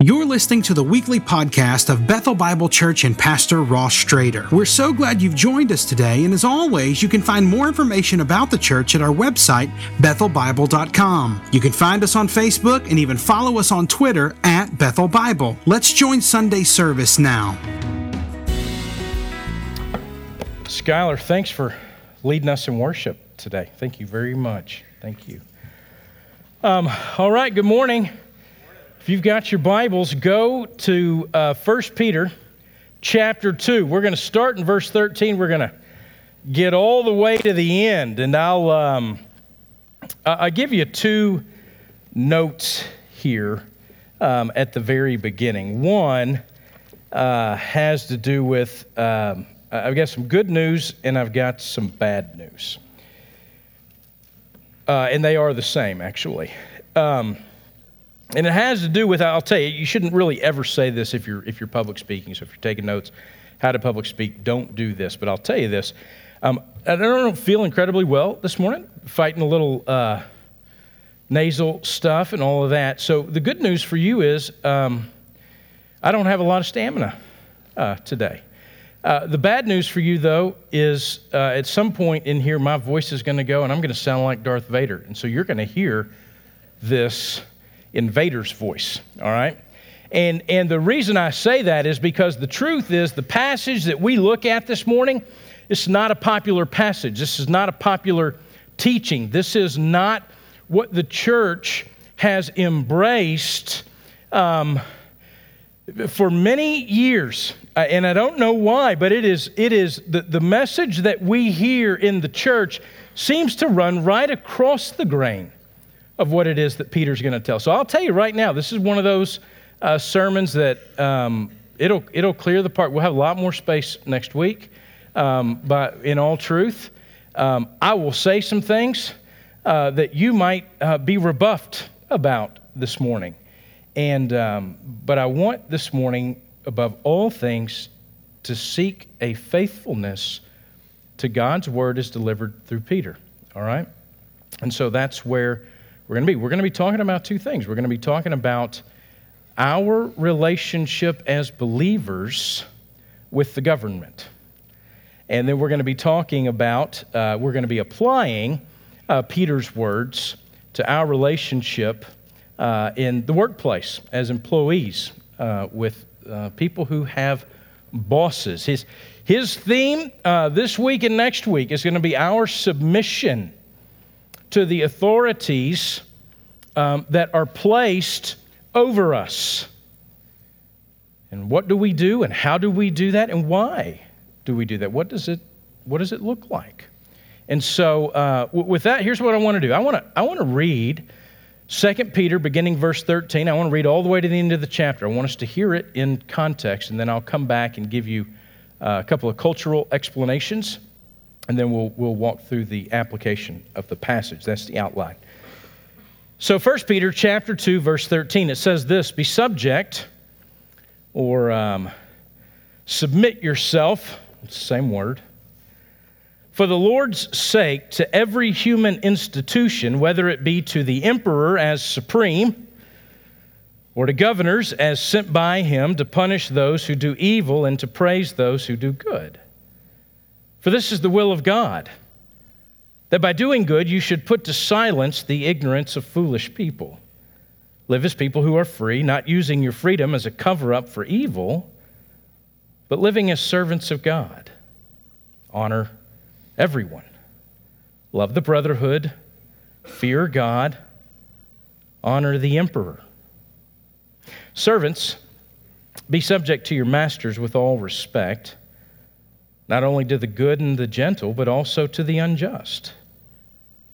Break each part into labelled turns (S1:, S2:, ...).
S1: You're listening to the weekly podcast of Bethel Bible Church and Pastor Ross Strader. We're so glad you've joined us today, and as always, you can find more information about the church at our website, bethelbible.com. You can find us on Facebook and even follow us on Twitter at Bethel Bible. Let's join Sunday service now.
S2: Skylar, thanks for leading us in worship today. Thank you very much. Thank you. Um, all right, good morning. If you've got your Bibles, go to uh, 1 Peter chapter 2. We're going to start in verse 13. We're going to get all the way to the end. And I'll, um, I'll give you two notes here um, at the very beginning. One uh, has to do with um, I've got some good news and I've got some bad news. Uh, and they are the same, actually. Um, and it has to do with, I'll tell you, you shouldn't really ever say this if you're, if you're public speaking. So if you're taking notes, how to public speak, don't do this. But I'll tell you this. Um, I don't feel incredibly well this morning, fighting a little uh, nasal stuff and all of that. So the good news for you is um, I don't have a lot of stamina uh, today. Uh, the bad news for you, though, is uh, at some point in here, my voice is going to go and I'm going to sound like Darth Vader. And so you're going to hear this in Vader's voice, all right? And, and the reason I say that is because the truth is the passage that we look at this morning is not a popular passage. This is not a popular teaching. This is not what the church has embraced um, for many years. Uh, and I don't know why, but it is, it is the, the message that we hear in the church seems to run right across the grain of what it is that Peter's going to tell. So I'll tell you right now, this is one of those uh, sermons that um, it'll, it'll clear the part. We'll have a lot more space next week. Um, but in all truth, um, I will say some things uh, that you might uh, be rebuffed about this morning. And, um, but I want this morning, above all things, to seek a faithfulness to God's word as delivered through Peter. All right? And so that's where we're going to be. We're going to be talking about two things. We're going to be talking about our relationship as believers with the government. And then we're going to be talking about, uh, we're going to be applying uh, Peter's words to our relationship uh, in the workplace as employees uh, with uh, people who have bosses. His, his theme uh, this week and next week is going to be our submission to the authorities um, that are placed over us. And what do we do, and how do we do that, and why do we do that? What does it, what does it look like? And so, uh, w- with that, here's what I want to do. I want to, I want to read 2 Peter, beginning verse 13. I want to read all the way to the end of the chapter. I want us to hear it in context, and then I'll come back and give you uh, a couple of cultural explanations and then we'll, we'll walk through the application of the passage. That's the outline. So 1 Peter chapter 2, verse 13, it says this, be subject or um, submit yourself, same word, for the Lord's sake to every human institution, whether it be to the emperor as supreme, or to governors as sent by him to punish those who do evil and to praise those who do good. For this is the will of God, that by doing good you should put to silence the ignorance of foolish people. Live as people who are free, not using your freedom as a cover up for evil, but living as servants of God. Honor everyone. Love the brotherhood. Fear God. Honor the emperor. Servants, be subject to your masters with all respect not only to the good and the gentle, but also to the unjust.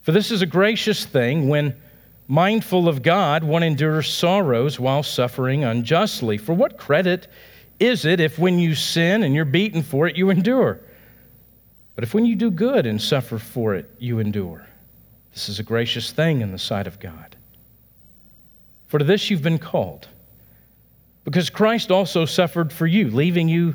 S2: For this is a gracious thing when, mindful of God, one endures sorrows while suffering unjustly. For what credit is it if when you sin and you're beaten for it, you endure? But if when you do good and suffer for it, you endure, this is a gracious thing in the sight of God. For to this you've been called, because Christ also suffered for you, leaving you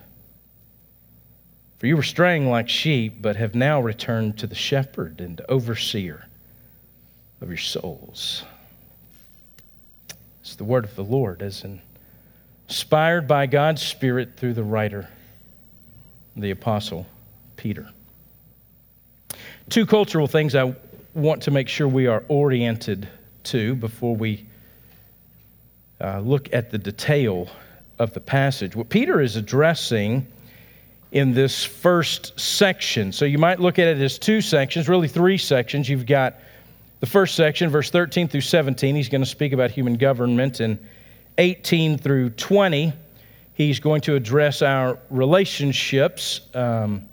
S2: For you were straying like sheep, but have now returned to the shepherd and overseer of your souls. It's the word of the Lord as inspired by God's Spirit through the writer, the Apostle Peter. Two cultural things I want to make sure we are oriented to before we uh, look at the detail of the passage. What Peter is addressing in this first section, so you might look at it as two sections, really three sections. You've got the first section, verse 13 through 17, he's going to speak about human government. And 18 through 20, he's going to address our relationships, um,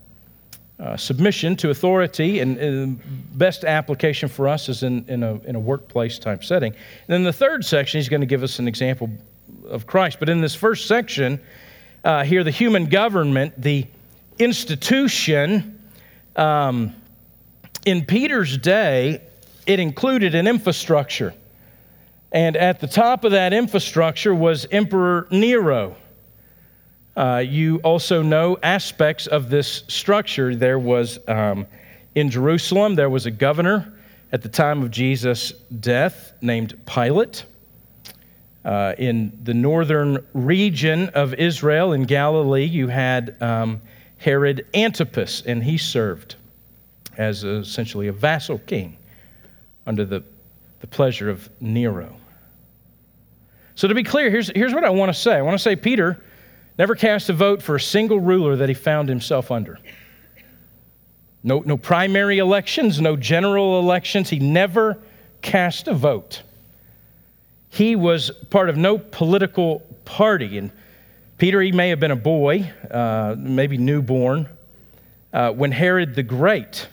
S2: uh, submission to authority, and, and best application for us is in, in, a, in a workplace type setting. And then the third section, he's going to give us an example of Christ. But in this first section, uh, here, the human government, the institution, um, in Peter's day, it included an infrastructure. And at the top of that infrastructure was Emperor Nero. Uh, you also know aspects of this structure. There was um, in Jerusalem, there was a governor at the time of Jesus' death named Pilate. Uh, in the northern region of Israel, in Galilee, you had um, Herod Antipas, and he served as essentially a vassal king under the, the pleasure of Nero. So, to be clear, here's, here's what I want to say I want to say Peter never cast a vote for a single ruler that he found himself under. No, no primary elections, no general elections. He never cast a vote. He was part of no political party. And Peter, he may have been a boy, uh, maybe newborn, uh, when Herod the Great,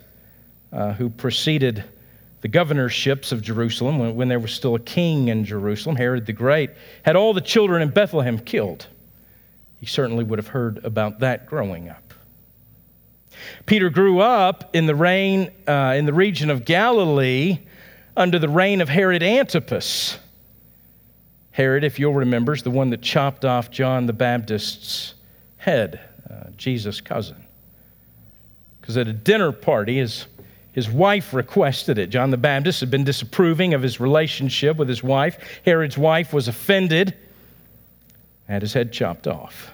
S2: uh, who preceded the governorships of Jerusalem, when, when there was still a king in Jerusalem, Herod the Great, had all the children in Bethlehem killed. He certainly would have heard about that growing up. Peter grew up in the reign uh, in the region of Galilee under the reign of Herod Antipas. Herod, if you'll remember, is the one that chopped off John the Baptist's head, uh, Jesus' cousin. Because at a dinner party, his his wife requested it. John the Baptist had been disapproving of his relationship with his wife. Herod's wife was offended, had his head chopped off.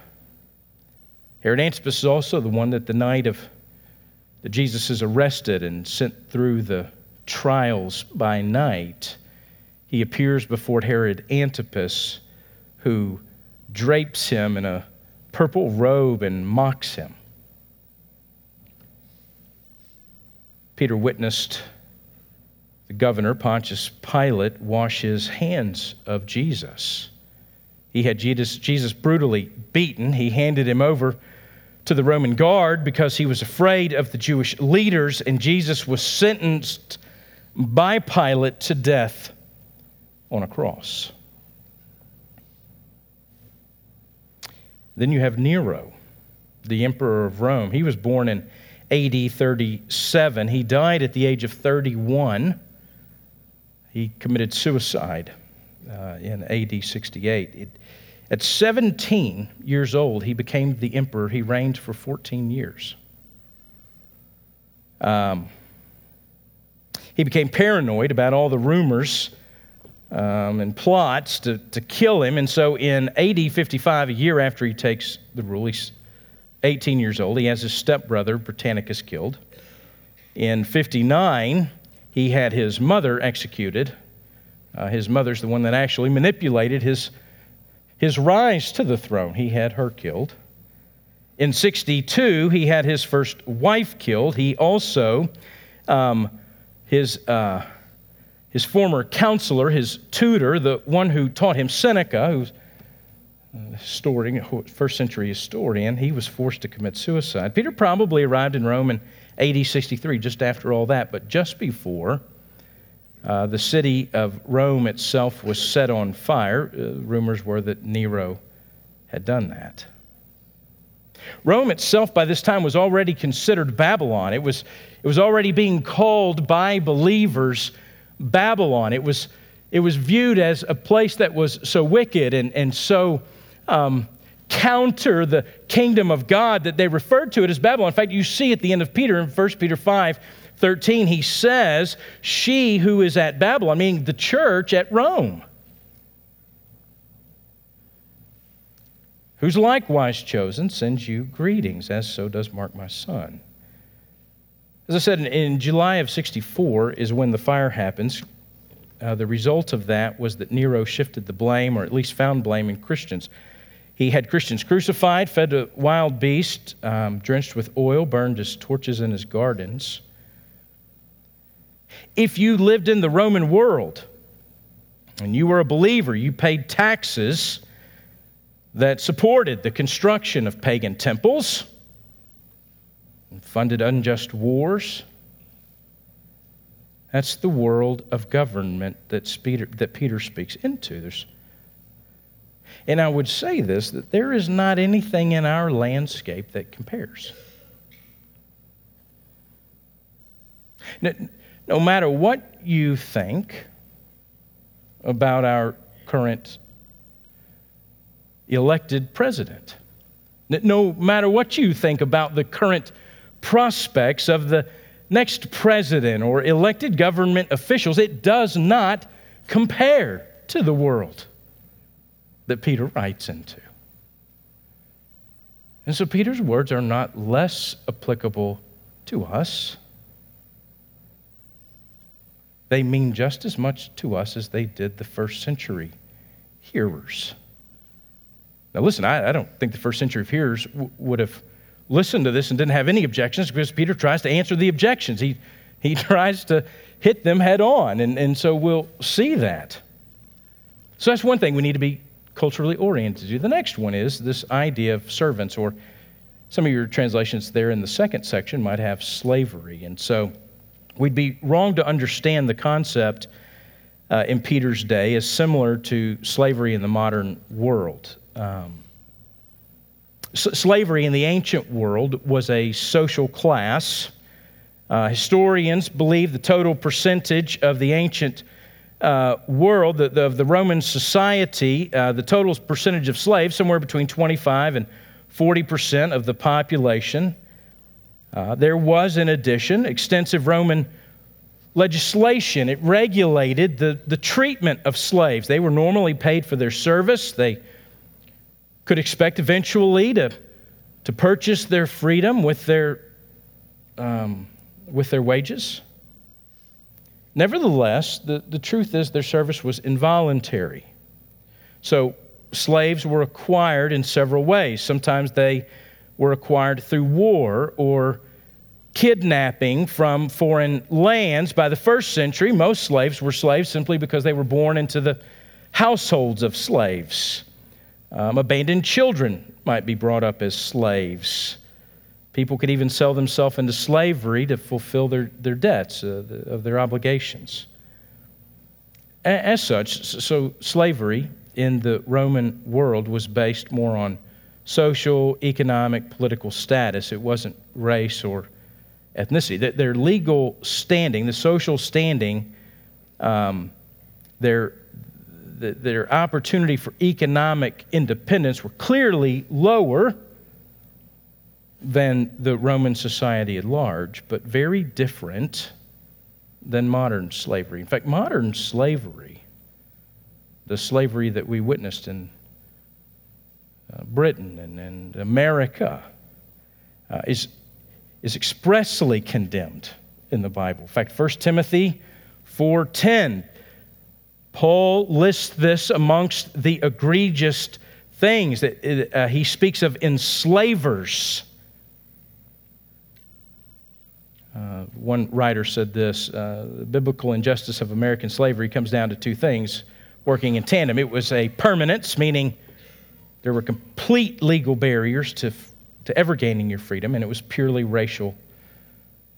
S2: Herod Antipas is also the one that the night of that Jesus is arrested and sent through the trials by night, he appears before Herod Antipas, who drapes him in a purple robe and mocks him. Peter witnessed the governor, Pontius Pilate, wash his hands of Jesus. He had Jesus, Jesus brutally beaten. He handed him over to the Roman guard because he was afraid of the Jewish leaders, and Jesus was sentenced by Pilate to death on a cross. Then you have Nero, the emperor of Rome. He was born in AD 37. He died at the age of 31. He committed suicide uh, in AD 68. It, at 17 years old, he became the emperor. He reigned for 14 years. Um, he became paranoid about all the rumors um, and plots to, to kill him. And so in AD 55, a year after he takes the rule, he's 18 years old. He has his stepbrother, Britannicus, killed. In 59, he had his mother executed. Uh, his mother's the one that actually manipulated his, his rise to the throne. He had her killed. In 62, he had his first wife killed. He also, um, his, uh, his former counselor, his tutor, the one who taught him Seneca, who's historian, first century historian, he was forced to commit suicide. Peter probably arrived in Rome in AD 63, just after all that, but just before Uh, the city of Rome itself was set on fire. Uh, rumors were that Nero had done that. Rome itself, by this time, was already considered Babylon. It was, it was already being called by believers Babylon. It was, it was viewed as a place that was so wicked and, and so um, counter the kingdom of God that they referred to it as Babylon. In fact, you see at the end of Peter in 1 Peter 5 13, he says, She who is at Babylon, meaning the church at Rome, who's likewise chosen, sends you greetings, as so does Mark my son. As I said, in, in July of 64 is when the fire happens. Uh, the result of that was that Nero shifted the blame, or at least found blame, in Christians. He had Christians crucified, fed to wild beasts, um, drenched with oil, burned as torches in his gardens. If you lived in the Roman world and you were a believer, you paid taxes that supported the construction of pagan temples and funded unjust wars. That's the world of government that Peter, that Peter speaks into. There's, and I would say this that there is not anything in our landscape that compares. No matter what you think about our current elected president, no matter what you think about the current prospects of the next president or elected government officials, it does not compare to the world that Peter writes into. And so Peter's words are not less applicable to us they mean just as much to us as they did the first century hearers. Now, listen, I, I don't think the first century hearers w- would have listened to this and didn't have any objections because Peter tries to answer the objections. He, he tries to hit them head on, and, and so we'll see that. So that's one thing we need to be culturally oriented to. The next one is this idea of servants, or some of your translations there in the second section might have slavery. And so We'd be wrong to understand the concept uh, in Peter's day as similar to slavery in the modern world. Um, s- slavery in the ancient world was a social class. Uh, historians believe the total percentage of the ancient uh, world, the, the, of the Roman society, uh, the total percentage of slaves, somewhere between 25 and 40 percent of the population. Uh, there was, in addition, extensive Roman legislation. It regulated the, the treatment of slaves. They were normally paid for their service. They could expect eventually to, to purchase their freedom with their, um, with their wages. Nevertheless, the, the truth is their service was involuntary. So slaves were acquired in several ways. Sometimes they were acquired through war or kidnapping from foreign lands. By the first century, most slaves were slaves simply because they were born into the households of slaves. Um, abandoned children might be brought up as slaves. People could even sell themselves into slavery to fulfill their, their debts, uh, of their obligations. As such, so slavery in the Roman world was based more on social, economic, political status. It wasn't race or ethnicity. Their legal standing, the social standing, um, their, their opportunity for economic independence were clearly lower than the Roman society at large, but very different than modern slavery. In fact, modern slavery, the slavery that we witnessed in uh, Britain and, and America uh, is, is expressly condemned in the Bible. In fact, 1 Timothy 4:10 Paul lists this amongst the egregious things that uh, he speaks of enslavers. Uh, one writer said this uh, the biblical injustice of American slavery comes down to two things working in tandem. It was a permanence, meaning there were complete legal barriers to, to ever gaining your freedom, and it was purely racial,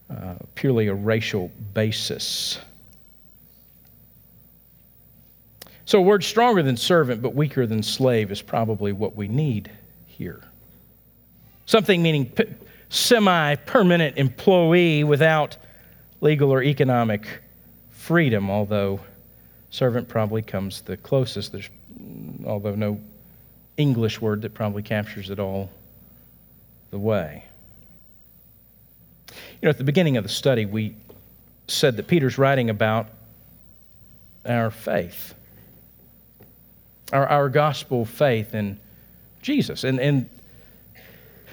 S2: uh, purely a racial basis. So, a word stronger than servant but weaker than slave is probably what we need here. Something meaning p- semi permanent employee without legal or economic freedom, although servant probably comes the closest. There's, mm, although no English word that probably captures it all the way. You know, at the beginning of the study, we said that Peter's writing about our faith, our, our gospel faith in Jesus. And, and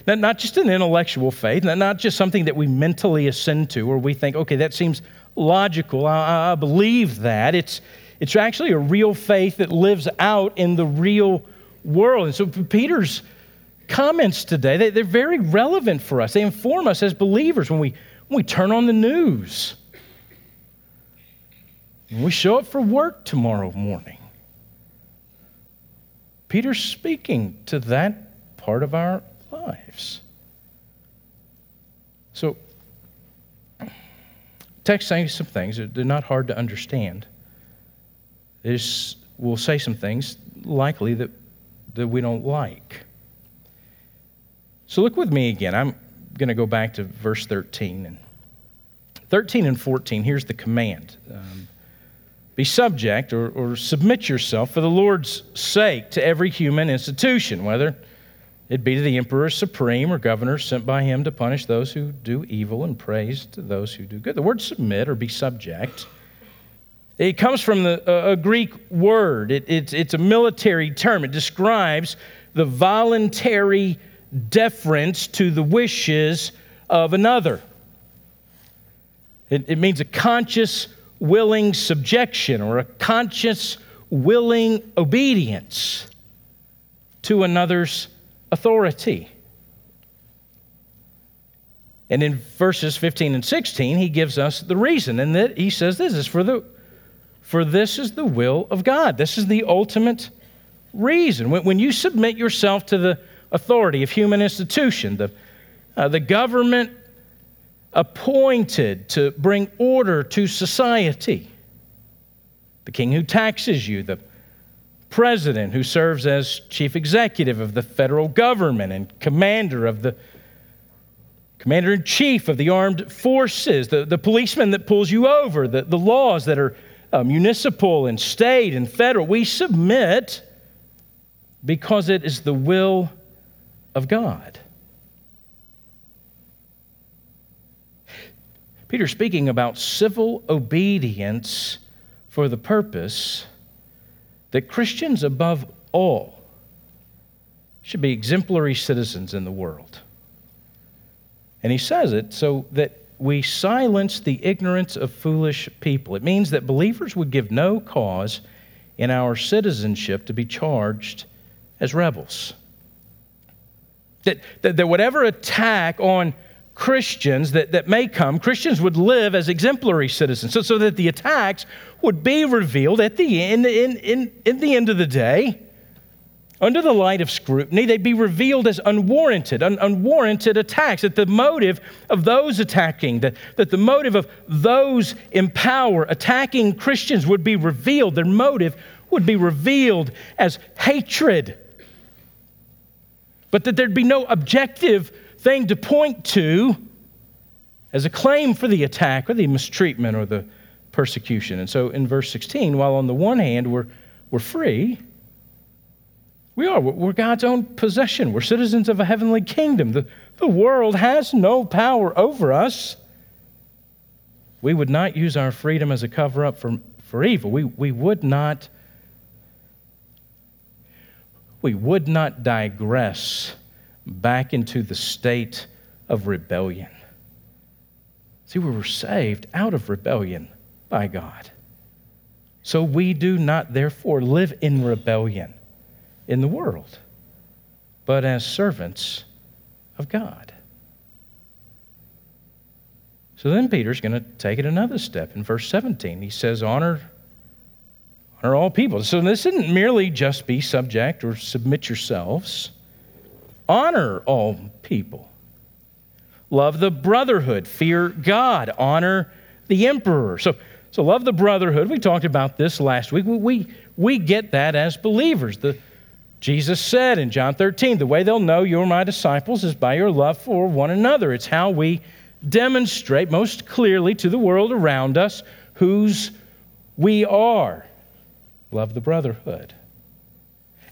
S2: not just an intellectual faith, not just something that we mentally ascend to or we think, okay, that seems logical. I, I believe that. It's, it's actually a real faith that lives out in the real world. And so Peter's comments today, they, they're very relevant for us. They inform us as believers when we, when we turn on the news, when we show up for work tomorrow morning. Peter's speaking to that part of our lives. So, text saying some things. They're not hard to understand. There's, we'll say some things likely that, that we don't like. So look with me again. I'm going to go back to verse 13. And 13 and 14, here's the command um, Be subject or, or submit yourself for the Lord's sake to every human institution, whether it be to the emperor supreme or governors sent by him to punish those who do evil and praise to those who do good. The word submit or be subject. It comes from the, uh, a Greek word. It, it's, it's a military term. It describes the voluntary deference to the wishes of another. It, it means a conscious, willing subjection or a conscious, willing obedience to another's authority. And in verses 15 and 16, he gives us the reason, and that he says this is for the for this is the will of God. This is the ultimate reason. When, when you submit yourself to the authority of human institution, the, uh, the government appointed to bring order to society, the king who taxes you, the president who serves as chief executive of the federal government and commander of the commander in chief of the armed forces, the, the policeman that pulls you over, the, the laws that are uh, municipal and state and federal. We submit because it is the will of God. Peter speaking about civil obedience for the purpose that Christians, above all, should be exemplary citizens in the world. And he says it so that we silence the ignorance of foolish people. It means that believers would give no cause in our citizenship to be charged as rebels. That, that, that whatever attack on Christians that, that may come, Christians would live as exemplary citizens, so, so that the attacks would be revealed at the end, in, in, in the end of the day. Under the light of scrutiny, they'd be revealed as unwarranted, un, unwarranted attacks. That the motive of those attacking, that, that the motive of those in power attacking Christians would be revealed. Their motive would be revealed as hatred but that there'd be no objective thing to point to as a claim for the attack or the mistreatment or the persecution. And so in verse 16, while on the one hand we're, we're free, we are. We're God's own possession. We're citizens of a heavenly kingdom. The, the world has no power over us. We would not use our freedom as a cover up for, for evil. We, we would not we would not digress back into the state of rebellion. See, we were saved out of rebellion by God. So we do not, therefore, live in rebellion in the world, but as servants of God. So then Peter's going to take it another step. In verse 17, he says, Honor are all people. So this isn't merely just be subject or submit yourselves. Honor all people. Love the brotherhood. Fear God. Honor the emperor. So, so love the brotherhood. We talked about this last week. We, we, we get that as believers. The, Jesus said in John 13, the way they'll know you're my disciples is by your love for one another. It's how we demonstrate most clearly to the world around us whose we are. Love the brotherhood.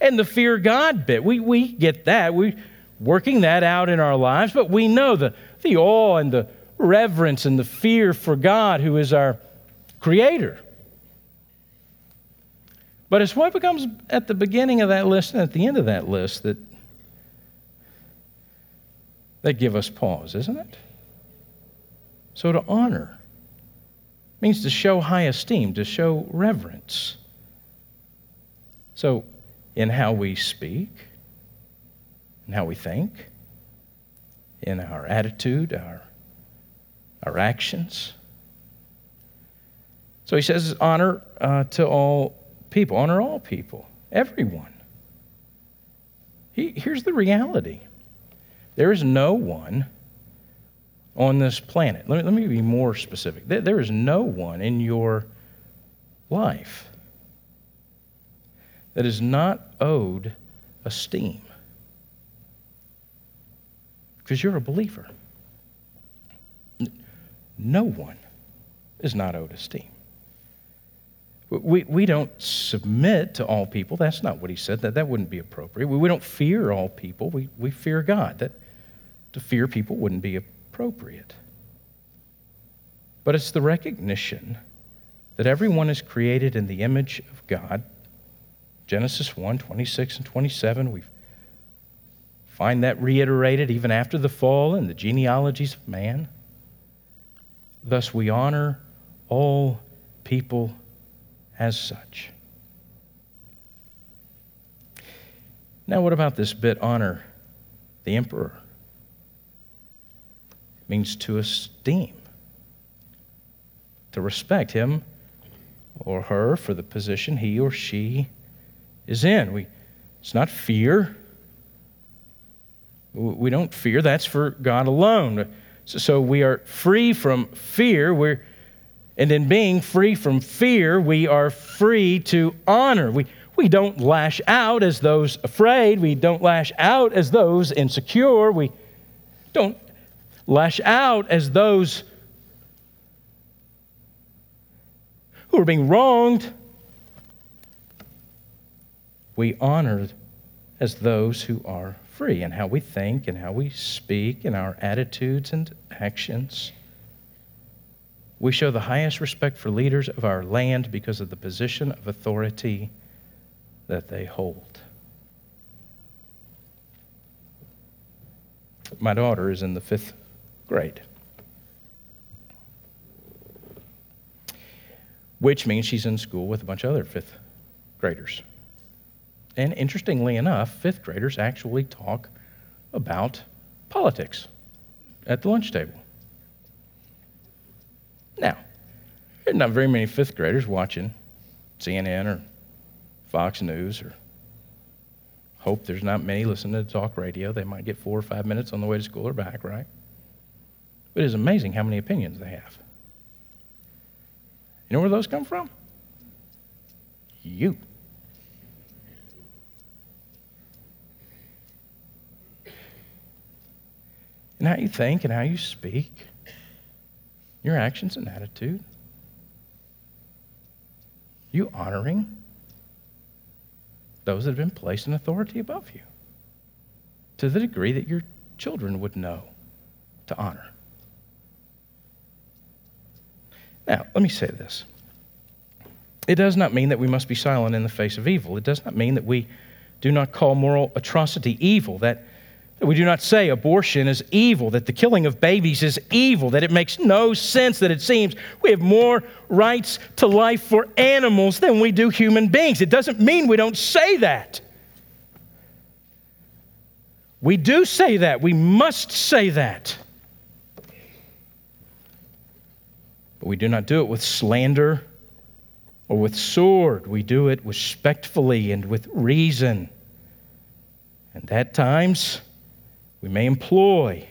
S2: And the fear God bit. We, we get that. We're working that out in our lives, but we know the, the awe and the reverence and the fear for God, who is our creator. But it's what becomes at the beginning of that list and at the end of that list that, that give us pause, isn't it? So to honor means to show high esteem, to show reverence. So in how we speak, in how we think, in our attitude, our, our actions. So he says, honor uh, to all people, honor all people, everyone. He, here's the reality there is no one on this planet. Let me, let me be more specific. There, there is no one in your life that is not owed esteem because you're a believer. No one is not owed esteem. We, we don't submit to all people. That's not what he said. That, that wouldn't be appropriate. We, we don't fear all people. We, we fear God. That, to fear people wouldn't be appropriate. But it's the recognition that everyone is created in the image of God. Genesis 1 26 and 27, we find that reiterated even after the fall in the genealogies of man. Thus, we honor all people as such. Now, what about this bit honor the emperor? It means to esteem, to respect him or her for the position he or she is in. We, it's not fear. We don't fear, that's for God alone. So we are free from fear. We're and in being free from fear, we are free to honor. We, we don't lash out as those afraid. We don't lash out as those insecure. We don't lash out as those who are being wronged. We honor as those who are free and how we think and how we speak in our attitudes and actions. We show the highest respect for leaders of our land because of the position of authority that they hold. My daughter is in the fifth grade, which means she's in school with a bunch of other fifth graders. And interestingly enough, fifth graders actually talk about politics at the lunch table. Now, there's not very many fifth graders watching CNN or Fox News or hope there's not many listening to talk radio. They might get four or five minutes on the way to school or back, right? But it's amazing how many opinions they have. You know where those come from? You. And how you think and how you speak your actions and attitude? You honoring those that have been placed in authority above you to the degree that your children would know to honor. Now, let me say this. It does not mean that we must be silent in the face of evil. It does not mean that we do not call moral atrocity evil, that we do not say abortion is evil, that the killing of babies is evil, that it makes no sense that it seems we have more rights to life for animals than we do human beings. It doesn't mean we don't say that. We do say that. We must say that. But we do not do it with slander or with sword. We do it respectfully and with reason. And at times, we may employ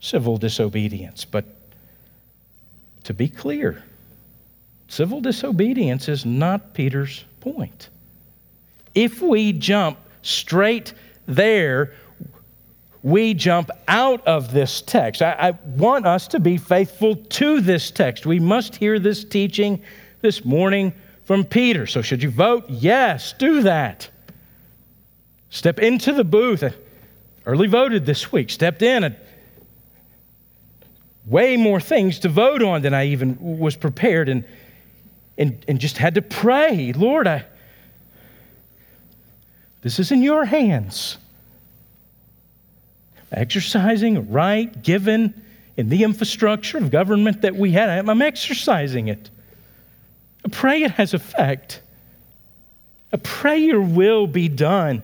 S2: civil disobedience, but to be clear, civil disobedience is not Peter's point. If we jump straight there, we jump out of this text. I, I, want us to be faithful to this text. We must hear this teaching this morning from Peter. So, should you vote? Yes, do that. Step into the booth. Early voted this week, stepped in. And way more things to vote on than I even was prepared and, and, and just had to pray. Lord, I, this is in your hands. Exercising right given in the infrastructure of government that we had, I'm exercising it. I pray it has effect. I pray your will be done.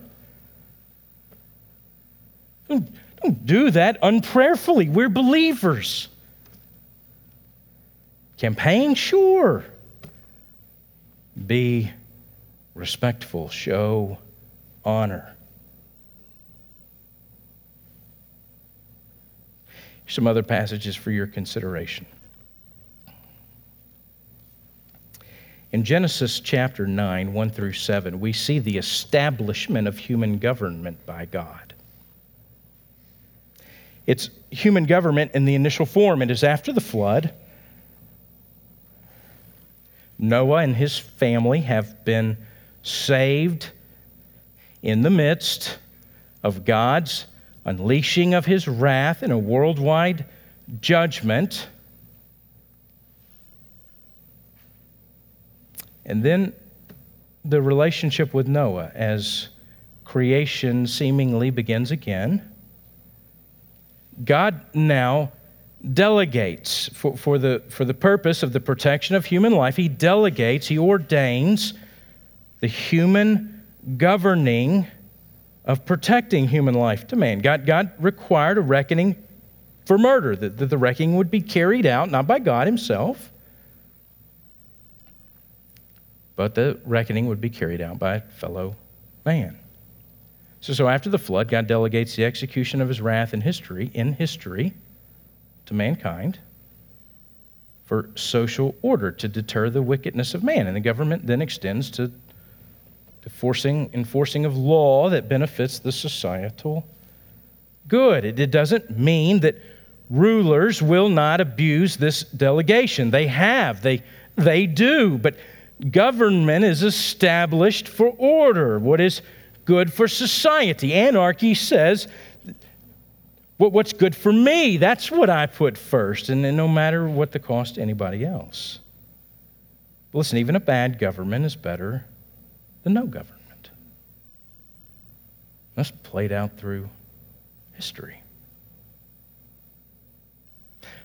S2: Don't, don't do that unprayerfully. We're believers. Campaign, sure. Be respectful, show honor. Some other passages for your consideration. In Genesis chapter 9, 1 through 7, we see the establishment of human government by God. It's human government in the initial form. It is after the flood. Noah and his family have been saved in the midst of God's unleashing of his wrath in a worldwide judgment. And then the relationship with Noah as creation seemingly begins again. God now delegates for, for, the, for the purpose of the protection of human life, He delegates, He ordains the human governing of protecting human life to man. God, God required a reckoning for murder, that, that the reckoning would be carried out not by God Himself, but the reckoning would be carried out by fellow man. So, so after the flood, God delegates the execution of his wrath in history, in history, to mankind for social order to deter the wickedness of man. And the government then extends to the forcing, enforcing of law that benefits the societal good. It, it doesn't mean that rulers will not abuse this delegation. They have, they, they do, but government is established for order, what is good for society. Anarchy says, what's good for me, that's what I put first, and then no matter what the cost to anybody else. Listen, even a bad government is better than no government. That's played out through history.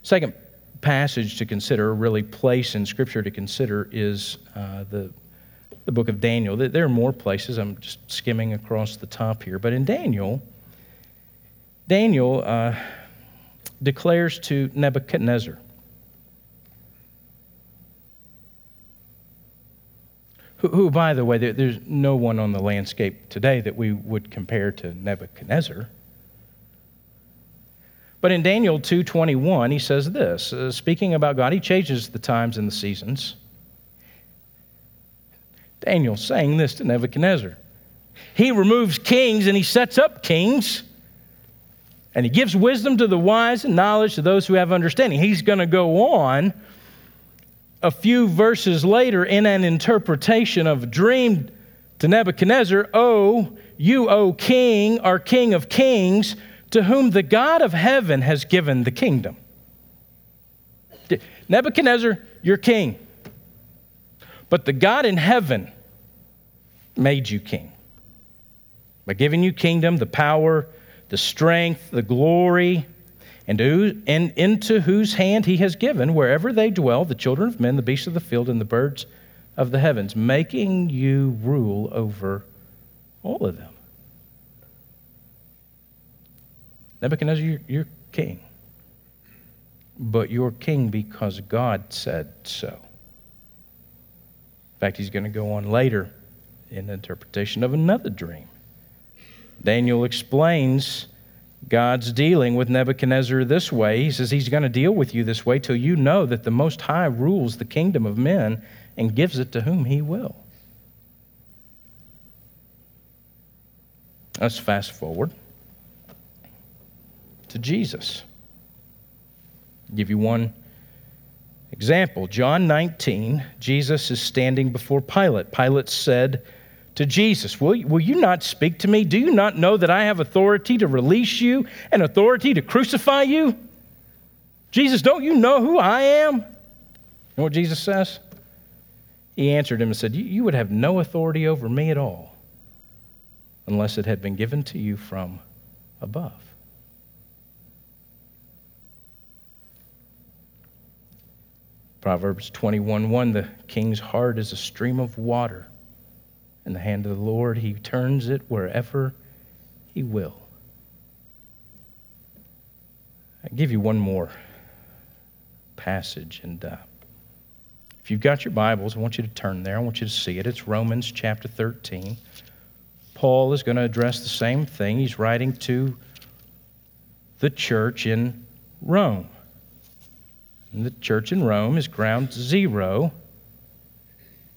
S2: Second passage to consider, really place in Scripture to consider, is uh, the, the book of Daniel. There are more places. I'm just skimming across the top here. But in Daniel, Daniel uh, declares to Nebuchadnezzar who, who by the way, there, there's no one on the landscape today that we would compare to Nebuchadnezzar. But in Daniel 2:21, he says this, uh, speaking about God, he changes the times and the seasons. Daniel saying this to Nebuchadnezzar. He removes kings and he sets up kings. And he gives wisdom to the wise and knowledge to those who have understanding. He's going to go on a few verses later in an interpretation of a dream to Nebuchadnezzar, O you, O king, are king of kings, to whom the God of heaven has given the kingdom. Nebuchadnezzar, you're king. But the God in heaven made you king by giving you kingdom, the power, the strength, the glory, and, and into whose hand he has given, wherever they dwell, the children of men, the beasts of the field, and the birds of the heavens, making you rule over all of them. Nebuchadnezzar, you're, you're king. But you're king because God said so. In fact, he's going to go on later in the interpretation of another dream. Daniel explains God's dealing with Nebuchadnezzar this way. He says he's going to deal with you this way till you know that the Most High rules the kingdom of men and gives it to whom he will. Let's fast forward to Jesus. I'll give you one example. John 19, Jesus is standing before Pilate. Pilate said to Jesus, will, will you not speak to me? Do you not know that I have authority to release you and authority to crucify you? Jesus, don't you know who I am? You know what Jesus says? He answered him and said, You would have no authority over me at all unless it had been given to you from above. Proverbs 21 1 The king's heart is a stream of water. In the hand of the Lord, he turns it wherever he will. I give you one more passage, and uh, if you've got your Bibles, I want you to turn there. I want you to see it. It's Romans chapter 13. Paul is going to address the same thing. He's writing to the church in Rome. And the church in Rome is ground zero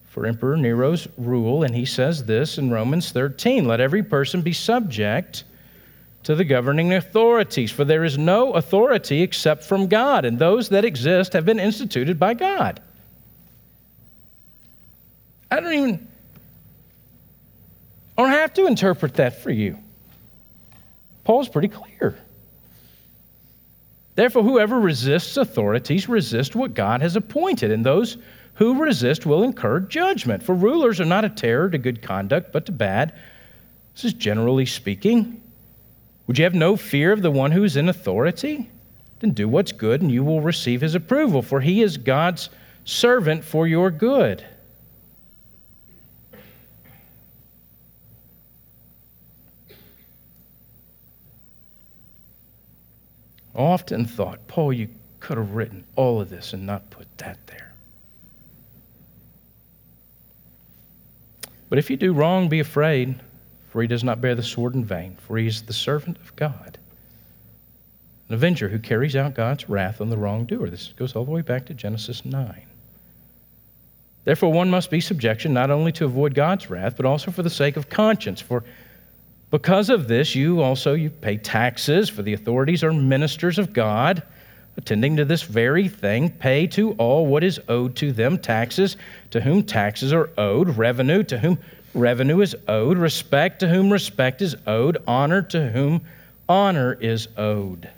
S2: for Emperor Nero's rule, and he says this in Romans 13 Let every person be subject to the governing authorities, for there is no authority except from God, and those that exist have been instituted by God. I don't even I don't have to interpret that for you. Paul's pretty clear. Therefore, whoever resists authorities resists what God has appointed, and those who resist will incur judgment. For rulers are not a terror to good conduct, but to bad. This is generally speaking. Would you have no fear of the one who is in authority? Then do what's good, and you will receive his approval, for he is God's servant for your good. Often thought, Paul, you could have written all of this and not put that there. But if you do wrong, be afraid, for he does not bear the sword in vain, for he is the servant of God, an avenger who carries out God's wrath on the wrongdoer. This goes all the way back to Genesis 9. Therefore, one must be subjection not only to avoid God's wrath, but also for the sake of conscience. For because of this, you also you pay taxes, for the authorities are ministers of God, attending to this very thing. Pay to all what is owed to them taxes, to whom taxes are owed, revenue, to whom revenue is owed, respect, to whom respect is owed, honor, to whom honor is owed.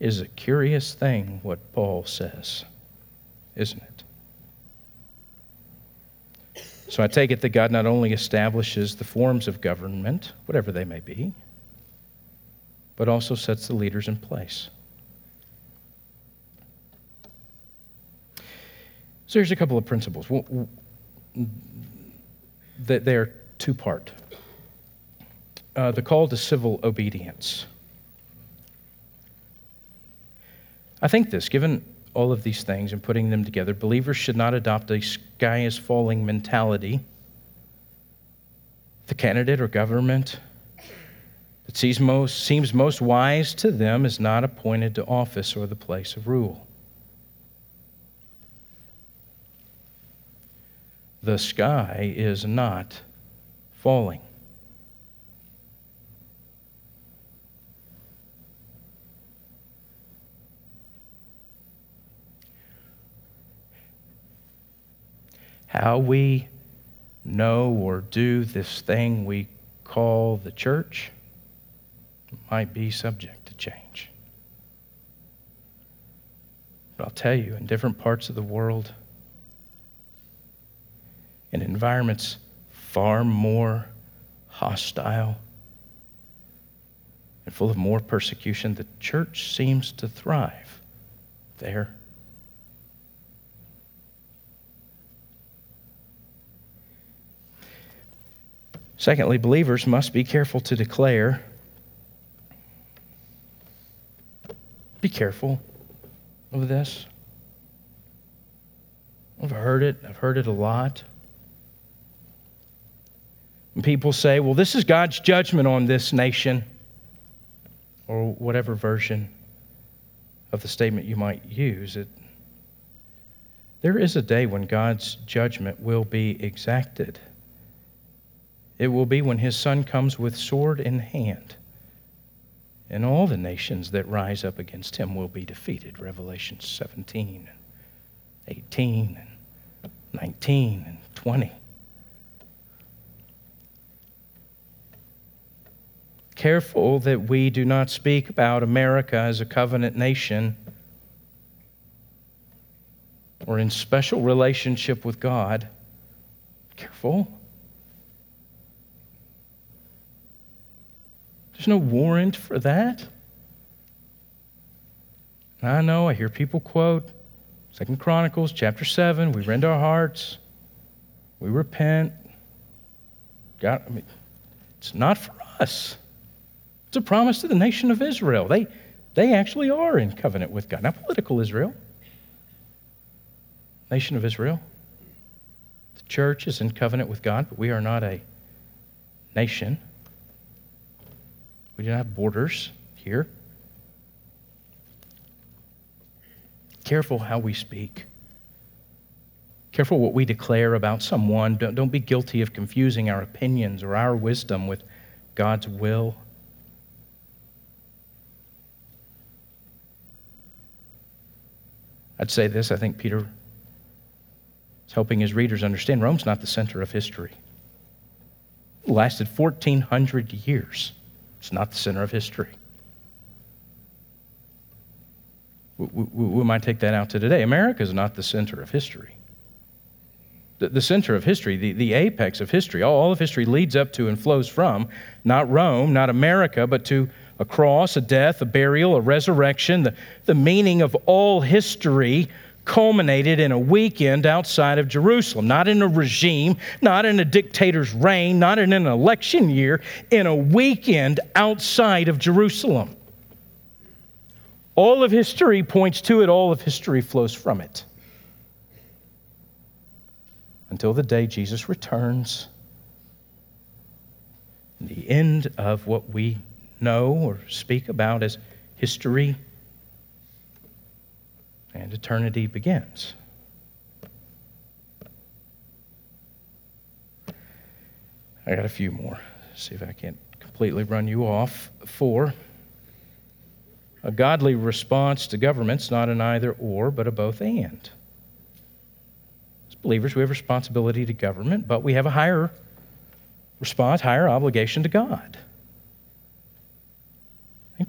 S2: Is a curious thing what Paul says, isn't it? So I take it that God not only establishes the forms of government, whatever they may be, but also sets the leaders in place. So here's a couple of principles. That they're two part. Uh, the call to civil obedience. I think this, given all of these things and putting them together, believers should not adopt a sky is falling mentality. The candidate or government that seems most, seems most wise to them is not appointed to office or the place of rule. The sky is not falling. How we know or do this thing we call the church might be subject to change. But I'll tell you, in different parts of the world, in environments far more hostile and full of more persecution, the church seems to thrive there. Secondly, believers must be careful to declare. Be careful of this. I've heard it, I've heard it a lot. When people say, well, this is God's judgment on this nation, or whatever version of the statement you might use, it, there is a day when God's judgment will be exacted. It will be when his son comes with sword in hand, and all the nations that rise up against him will be defeated. Revelation 17, 18, 19, and 20. Careful that we do not speak about America as a covenant nation or in special relationship with God. Careful. There's no warrant for that. I know, I hear people quote Second Chronicles chapter 7, we rend our hearts, we repent. God, I mean, it's not for us. It's a promise to the nation of Israel. They, they actually are in covenant with God. Not political Israel, nation of Israel. The church is in covenant with God, but we are not a nation. We don't have borders here. Careful how we speak. Careful what we declare about someone. Don't, don't be guilty of confusing our opinions or our wisdom with God's will. I'd say this I think Peter is helping his readers understand Rome's not the center of history. It lasted 1,400 years. It's not the center of history. We, we, we might take that out to today. America is not the center of history. The, the center of history, the, the apex of history, all, all of history leads up to and flows from not Rome, not America, but to a cross, a death, a burial, a resurrection. The, the meaning of all history culminated in a weekend outside of Jerusalem, not in a regime, not in a dictator's reign, not in an election year, in a weekend outside of Jerusalem. All of history points to it, all of history flows from it. Until the day Jesus returns, the end of what we know or speak about as history, and eternity begins. I got a few more. See if I can't completely run you off. Four. A godly response to government's not an either or, but a both and. As believers, we have responsibility to government, but we have a higher response, higher obligation to God.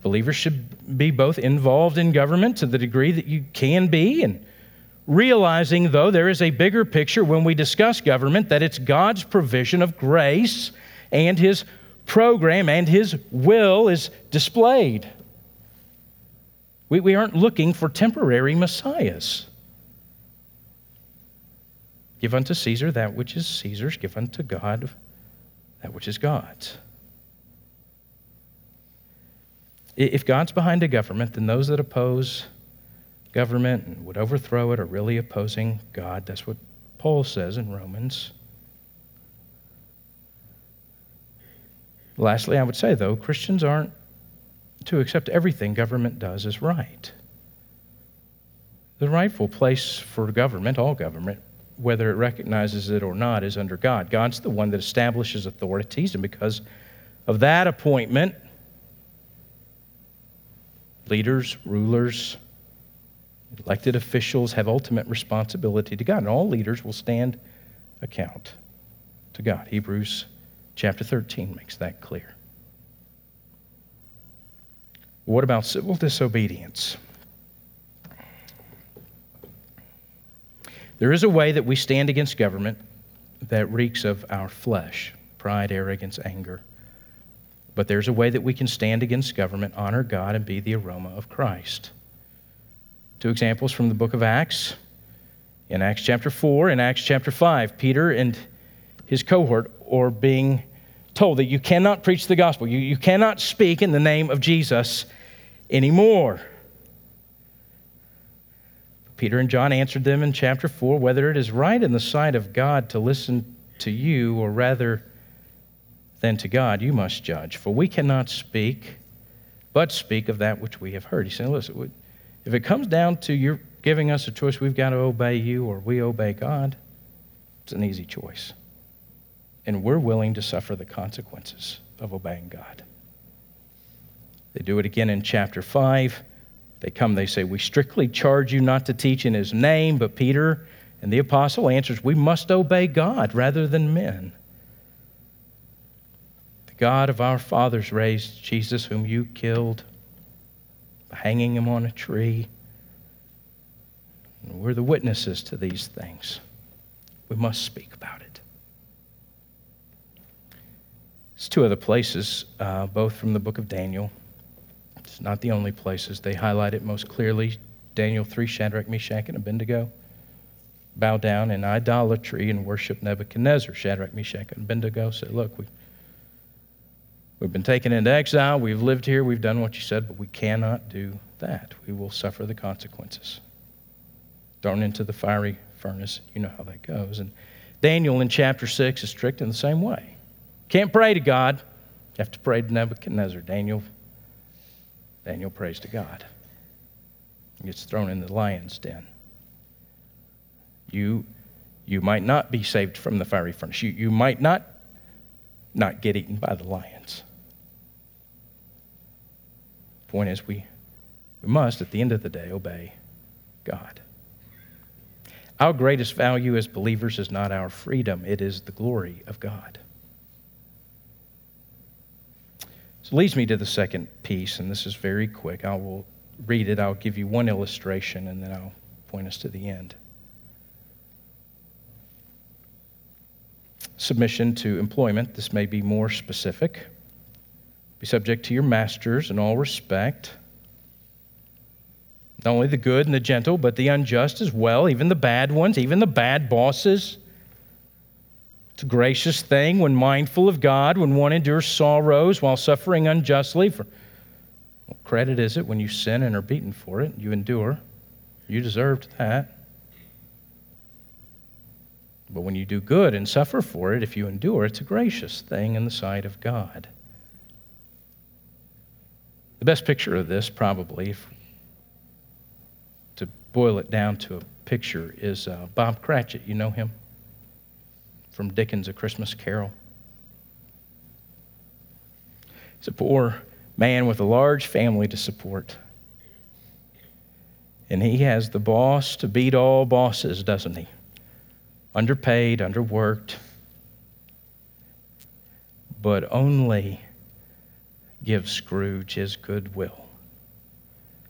S2: Believers should be both involved in government to the degree that you can be, and realizing, though, there is a bigger picture when we discuss government that it's God's provision of grace and His program and His will is displayed. We, we aren't looking for temporary messiahs. Give unto Caesar that which is Caesar's, give unto God that which is God's. If God's behind a government, then those that oppose government and would overthrow it are really opposing God. That's what Paul says in Romans. Lastly, I would say, though, Christians aren't to accept everything government does as right. The rightful place for government, all government, whether it recognizes it or not, is under God. God's the one that establishes authorities, and because of that appointment, leaders, rulers, elected officials have ultimate responsibility to God, and all leaders will stand account to God. Hebrews chapter 13 makes that clear. What about civil disobedience? There is a way that we stand against government that reeks of our flesh pride, arrogance, anger. But there's a way that we can stand against government, honor God, and be the aroma of Christ. Two examples from the book of Acts. In Acts chapter 4 and Acts chapter 5, Peter and his cohort are being told that you cannot preach the gospel. You, you cannot speak in the name of Jesus anymore. Peter and John answered them in chapter 4 whether it is right in the sight of God to listen to you, or rather then to God you must judge. For we cannot speak, but speak of that which we have heard. He's saying, listen, if it comes down to your giving us a choice, we've got to obey you or we obey God, it's an easy choice. And we're willing to suffer the consequences of obeying God. They do it again in chapter 5. They come, they say, We strictly charge you not to teach in his name, but Peter and the apostle answers, We must obey God rather than men. God of our fathers raised Jesus, whom you killed, hanging him on a tree. And we're the witnesses to these things. We must speak about it. It's two other places, uh, both from the book of Daniel. It's not the only places. They highlight it most clearly. Daniel 3, Shadrach, Meshach, and Abednego bow down in idolatry and worship Nebuchadnezzar. Shadrach, Meshach, and Abednego said, Look, we, we've been taken into exile. We've lived here. We've done what you said, but we cannot do that. We will suffer the consequences. Thrown into the fiery furnace. You know how that goes. And Daniel in chapter 6 is tricked in the same way. Can't pray to God. You have to pray to Nebuchadnezzar. Daniel, Daniel prays to God. He gets thrown in the lion's den you, you might not be saved from the fiery furnace. You, you might not not get eaten by the lions. Point is, we, we must, at the end of the day, obey God. Our greatest value as believers is not our freedom, it is the glory of God. So leads me to the second piece, and this is very quick. I will read it, I'll give you one illustration, and then I'll point us to the end. Submission to employment. This may be more specific. Be subject to your masters in all respect. Not only the good and the gentle, but the unjust as well, even the bad ones, even the bad bosses. It's a gracious thing when mindful of God, when one endures sorrows while suffering unjustly. For what credit is it when you sin and are beaten for it? You endure. You deserved that. But when you do good and suffer for it, if you endure, it's a gracious thing in the sight of God. The best picture of this, probably, if, to boil it down to a picture, is uh, Bob Cratchit. You know him? From Dickens' A Christmas Carol. He's a poor man with a large family to support. And he has the boss to beat all bosses, doesn't he? Underpaid, underworked, but only give Scrooge his goodwill.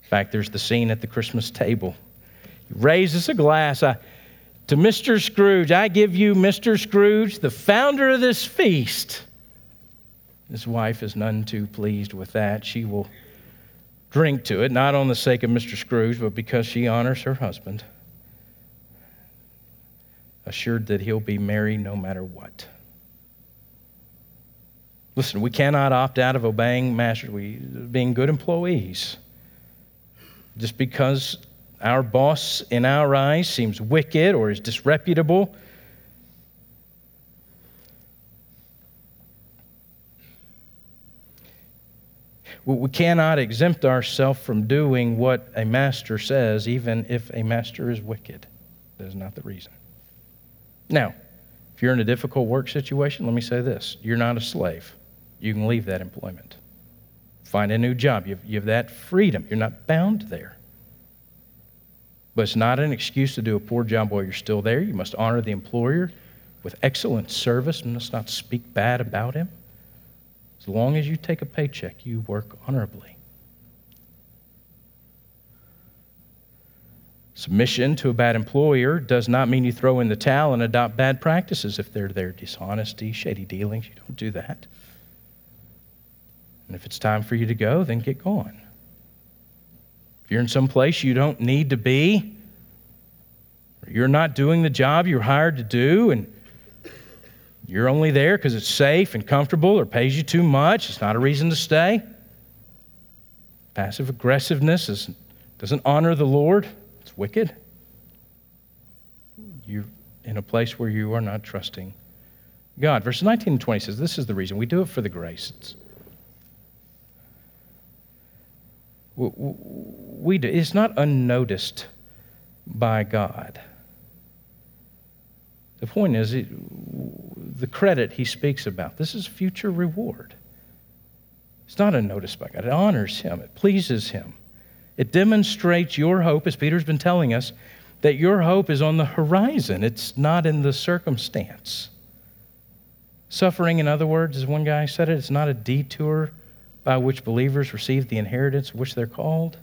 S2: In fact, there's the scene at the Christmas table. He raises a glass I, to Mr. Scrooge. I give you, Mr. Scrooge, the founder of this feast. His wife is none too pleased with that. She will drink to it, not on the sake of Mr. Scrooge, but because she honors her husband assured that he'll be merry no matter what. Listen, we cannot opt out of obeying masters, we, being good employees. Just because our boss in our eyes seems wicked or is disreputable, we cannot exempt ourselves from doing what a master says, even if a master is wicked. That is not the reason. Now, if you're in a difficult work situation, let me say this you're not a slave. You can leave that employment, find a new job. You have, you have that freedom. You're not bound there. But it's not an excuse to do a poor job while you're still there. You must honor the employer with excellent service and must not speak bad about him. As long as you take a paycheck, you work honorably. Submission to a bad employer does not mean you throw in the towel and adopt bad practices if they're there dishonesty, shady dealings. You don't do that. And if it's time for you to go, then get going. If you're in some place you don't need to be, or you're not doing the job you're hired to do, and you're only there because it's safe and comfortable or pays you too much, it's not a reason to stay. Passive aggressiveness is, doesn't honor the Lord wicked. You're in a place where you are not trusting God. Verses 19 and 20 says, This is the reason. We do it for the grace. It's, we do. It's not unnoticed by God. The point is, the credit he speaks about, this is future reward. It's not unnoticed by God. It honors him, it pleases him. It demonstrates your hope, as Peter's been telling us, that your hope is on the horizon. It's not in the circumstance. Suffering, in other words, as one guy said it, it's not a detour by which believers receive the inheritance which they're called.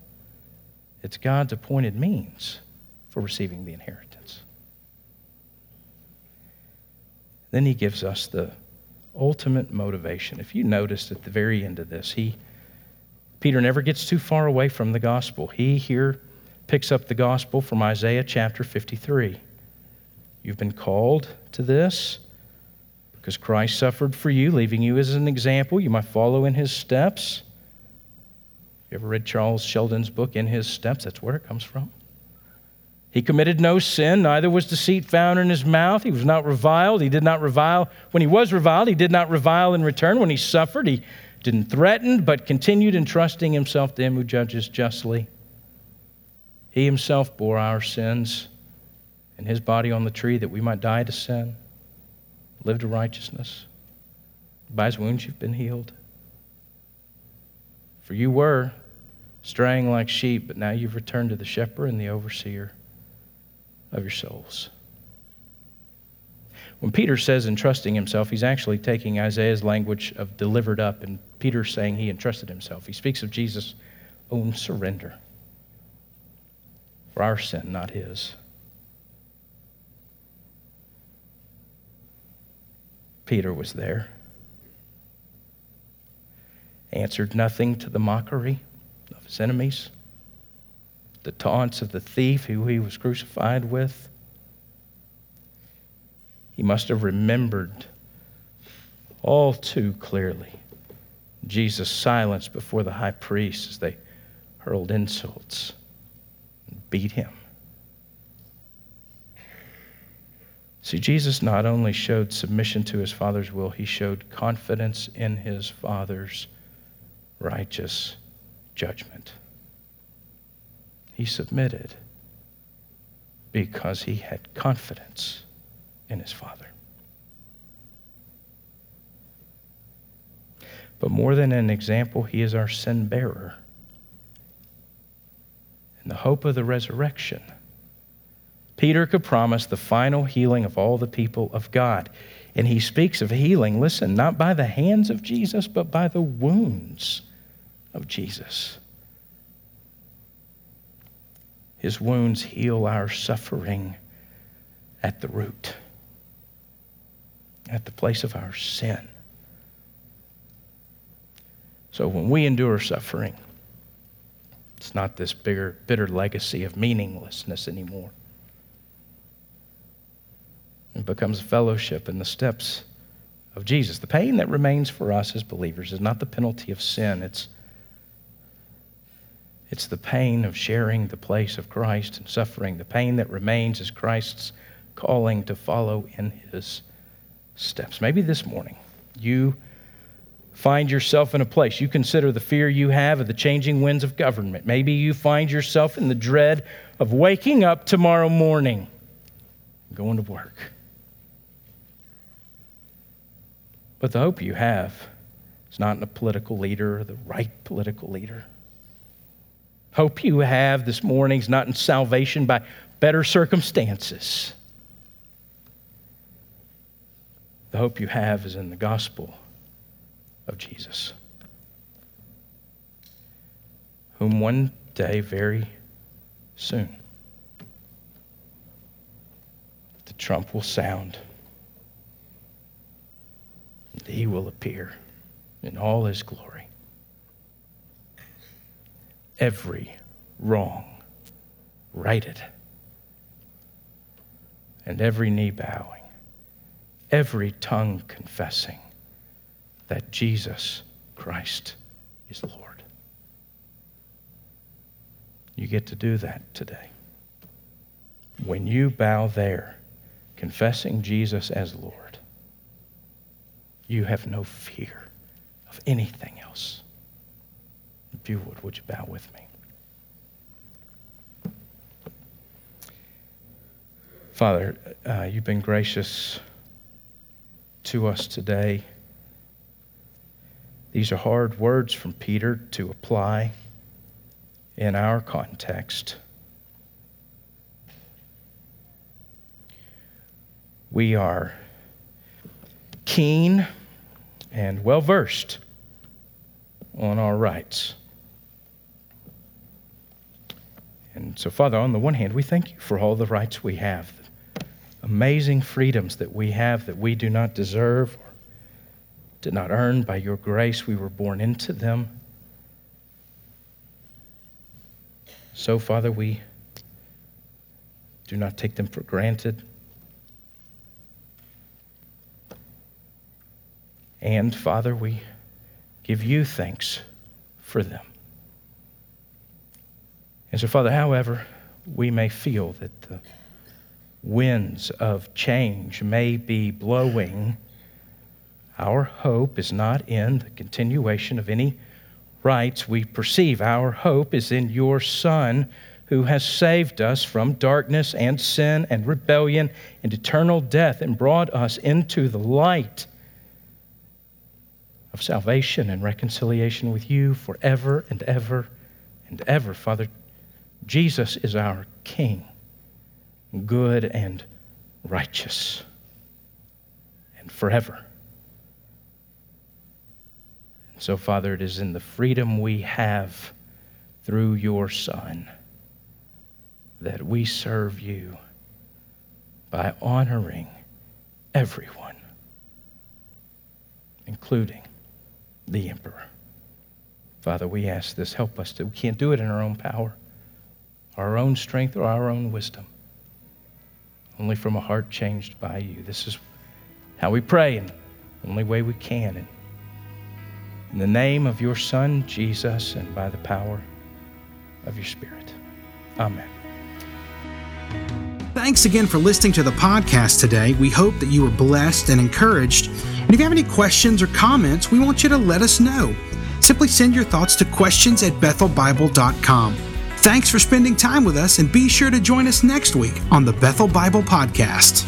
S2: It's God's appointed means for receiving the inheritance. Then he gives us the ultimate motivation. If you noticed at the very end of this, he Peter never gets too far away from the gospel. He here picks up the gospel from Isaiah chapter 53. You've been called to this because Christ suffered for you, leaving you as an example. You might follow in his steps. You ever read Charles Sheldon's book, In His Steps? That's where it comes from. He committed no sin, neither was deceit found in his mouth. He was not reviled. He did not revile. When he was reviled, he did not revile in return. When he suffered, he didn't threaten, but continued entrusting himself to him who judges justly. He himself bore our sins in his body on the tree that we might die to sin, live to righteousness. By his wounds you've been healed. For you were straying like sheep, but now you've returned to the shepherd and the overseer of your souls. When Peter says entrusting himself, he's actually taking Isaiah's language of delivered up, and Peter's saying he entrusted himself. He speaks of Jesus' own surrender for our sin, not his. Peter was there, answered nothing to the mockery of his enemies, the taunts of the thief who he was crucified with he must have remembered all too clearly Jesus' silenced before the high priest as they hurled insults and beat him. See, Jesus not only showed submission to his Father's will, he showed confidence in his Father's righteous judgment. He submitted because he had confidence in his Father. But more than an example, he is our sin bearer. In the hope of the resurrection, Peter could promise the final healing of all the people of God. And he speaks of healing, listen, not by the hands of Jesus, but by the wounds of Jesus. His wounds heal our suffering at the root at the place of our sin. So when we endure suffering, it's not this bigger, bitter legacy of meaninglessness anymore. It becomes fellowship in the steps of Jesus. The pain that remains for us as believers is not the penalty of sin, it's, it's the pain of sharing the place of Christ and suffering. The pain that remains is Christ's calling to follow in his steps. Maybe this morning you find yourself in a place. You consider the fear you have of the changing winds of government. Maybe you find yourself in the dread of waking up tomorrow morning, going to work. But the hope you have is not in a political leader or the right political leader. Hope you have this morning is not in salvation by better circumstances. The hope you have is in the gospel of Jesus, whom one day, very soon, the trump will sound, and he will appear in all his glory. Every wrong righted, and every knee bowing every tongue confessing that Jesus Christ is Lord. You get to do that today. When you bow there, confessing Jesus as Lord, you have no fear of anything else. If you would, would you bow with me? Father, uh, you've been gracious to us today. These are hard words from Peter to apply in our context. We are keen and well versed on our rights. And so, Father, on the one hand, we thank you for all the rights we have, amazing freedoms that we have that we do not deserve did not earn by your grace. We were born into them. So, Father, we do not take them for granted. And, Father, we give you thanks for them. And so, Father, however, we may feel that the winds of change may be blowing, our hope is not in the continuation of any rights we perceive. Our hope is in your Son who has saved us from darkness and sin and rebellion and eternal death and brought us into the light of salvation and reconciliation with you forever and ever and ever. Father, Jesus is our King, good and righteous, and forever. So, Father, it is in the freedom we have through your Son that we serve you by honoring everyone, including the emperor. Father, we ask this. Help us to. We can't do it in our own power, our own strength, or our own wisdom. Only from a heart changed by you. This is how we pray, and the only way we can. In the name of your Son, Jesus, and by the power of your Spirit. Amen.
S1: Thanks again for listening to the podcast today. We hope that you were blessed and encouraged. And if you have any questions or comments, we want you to let us know. Simply send your thoughts to questions at bethelbible.com. Thanks for spending time with us, and be sure to join us next week on the Bethel Bible Podcast.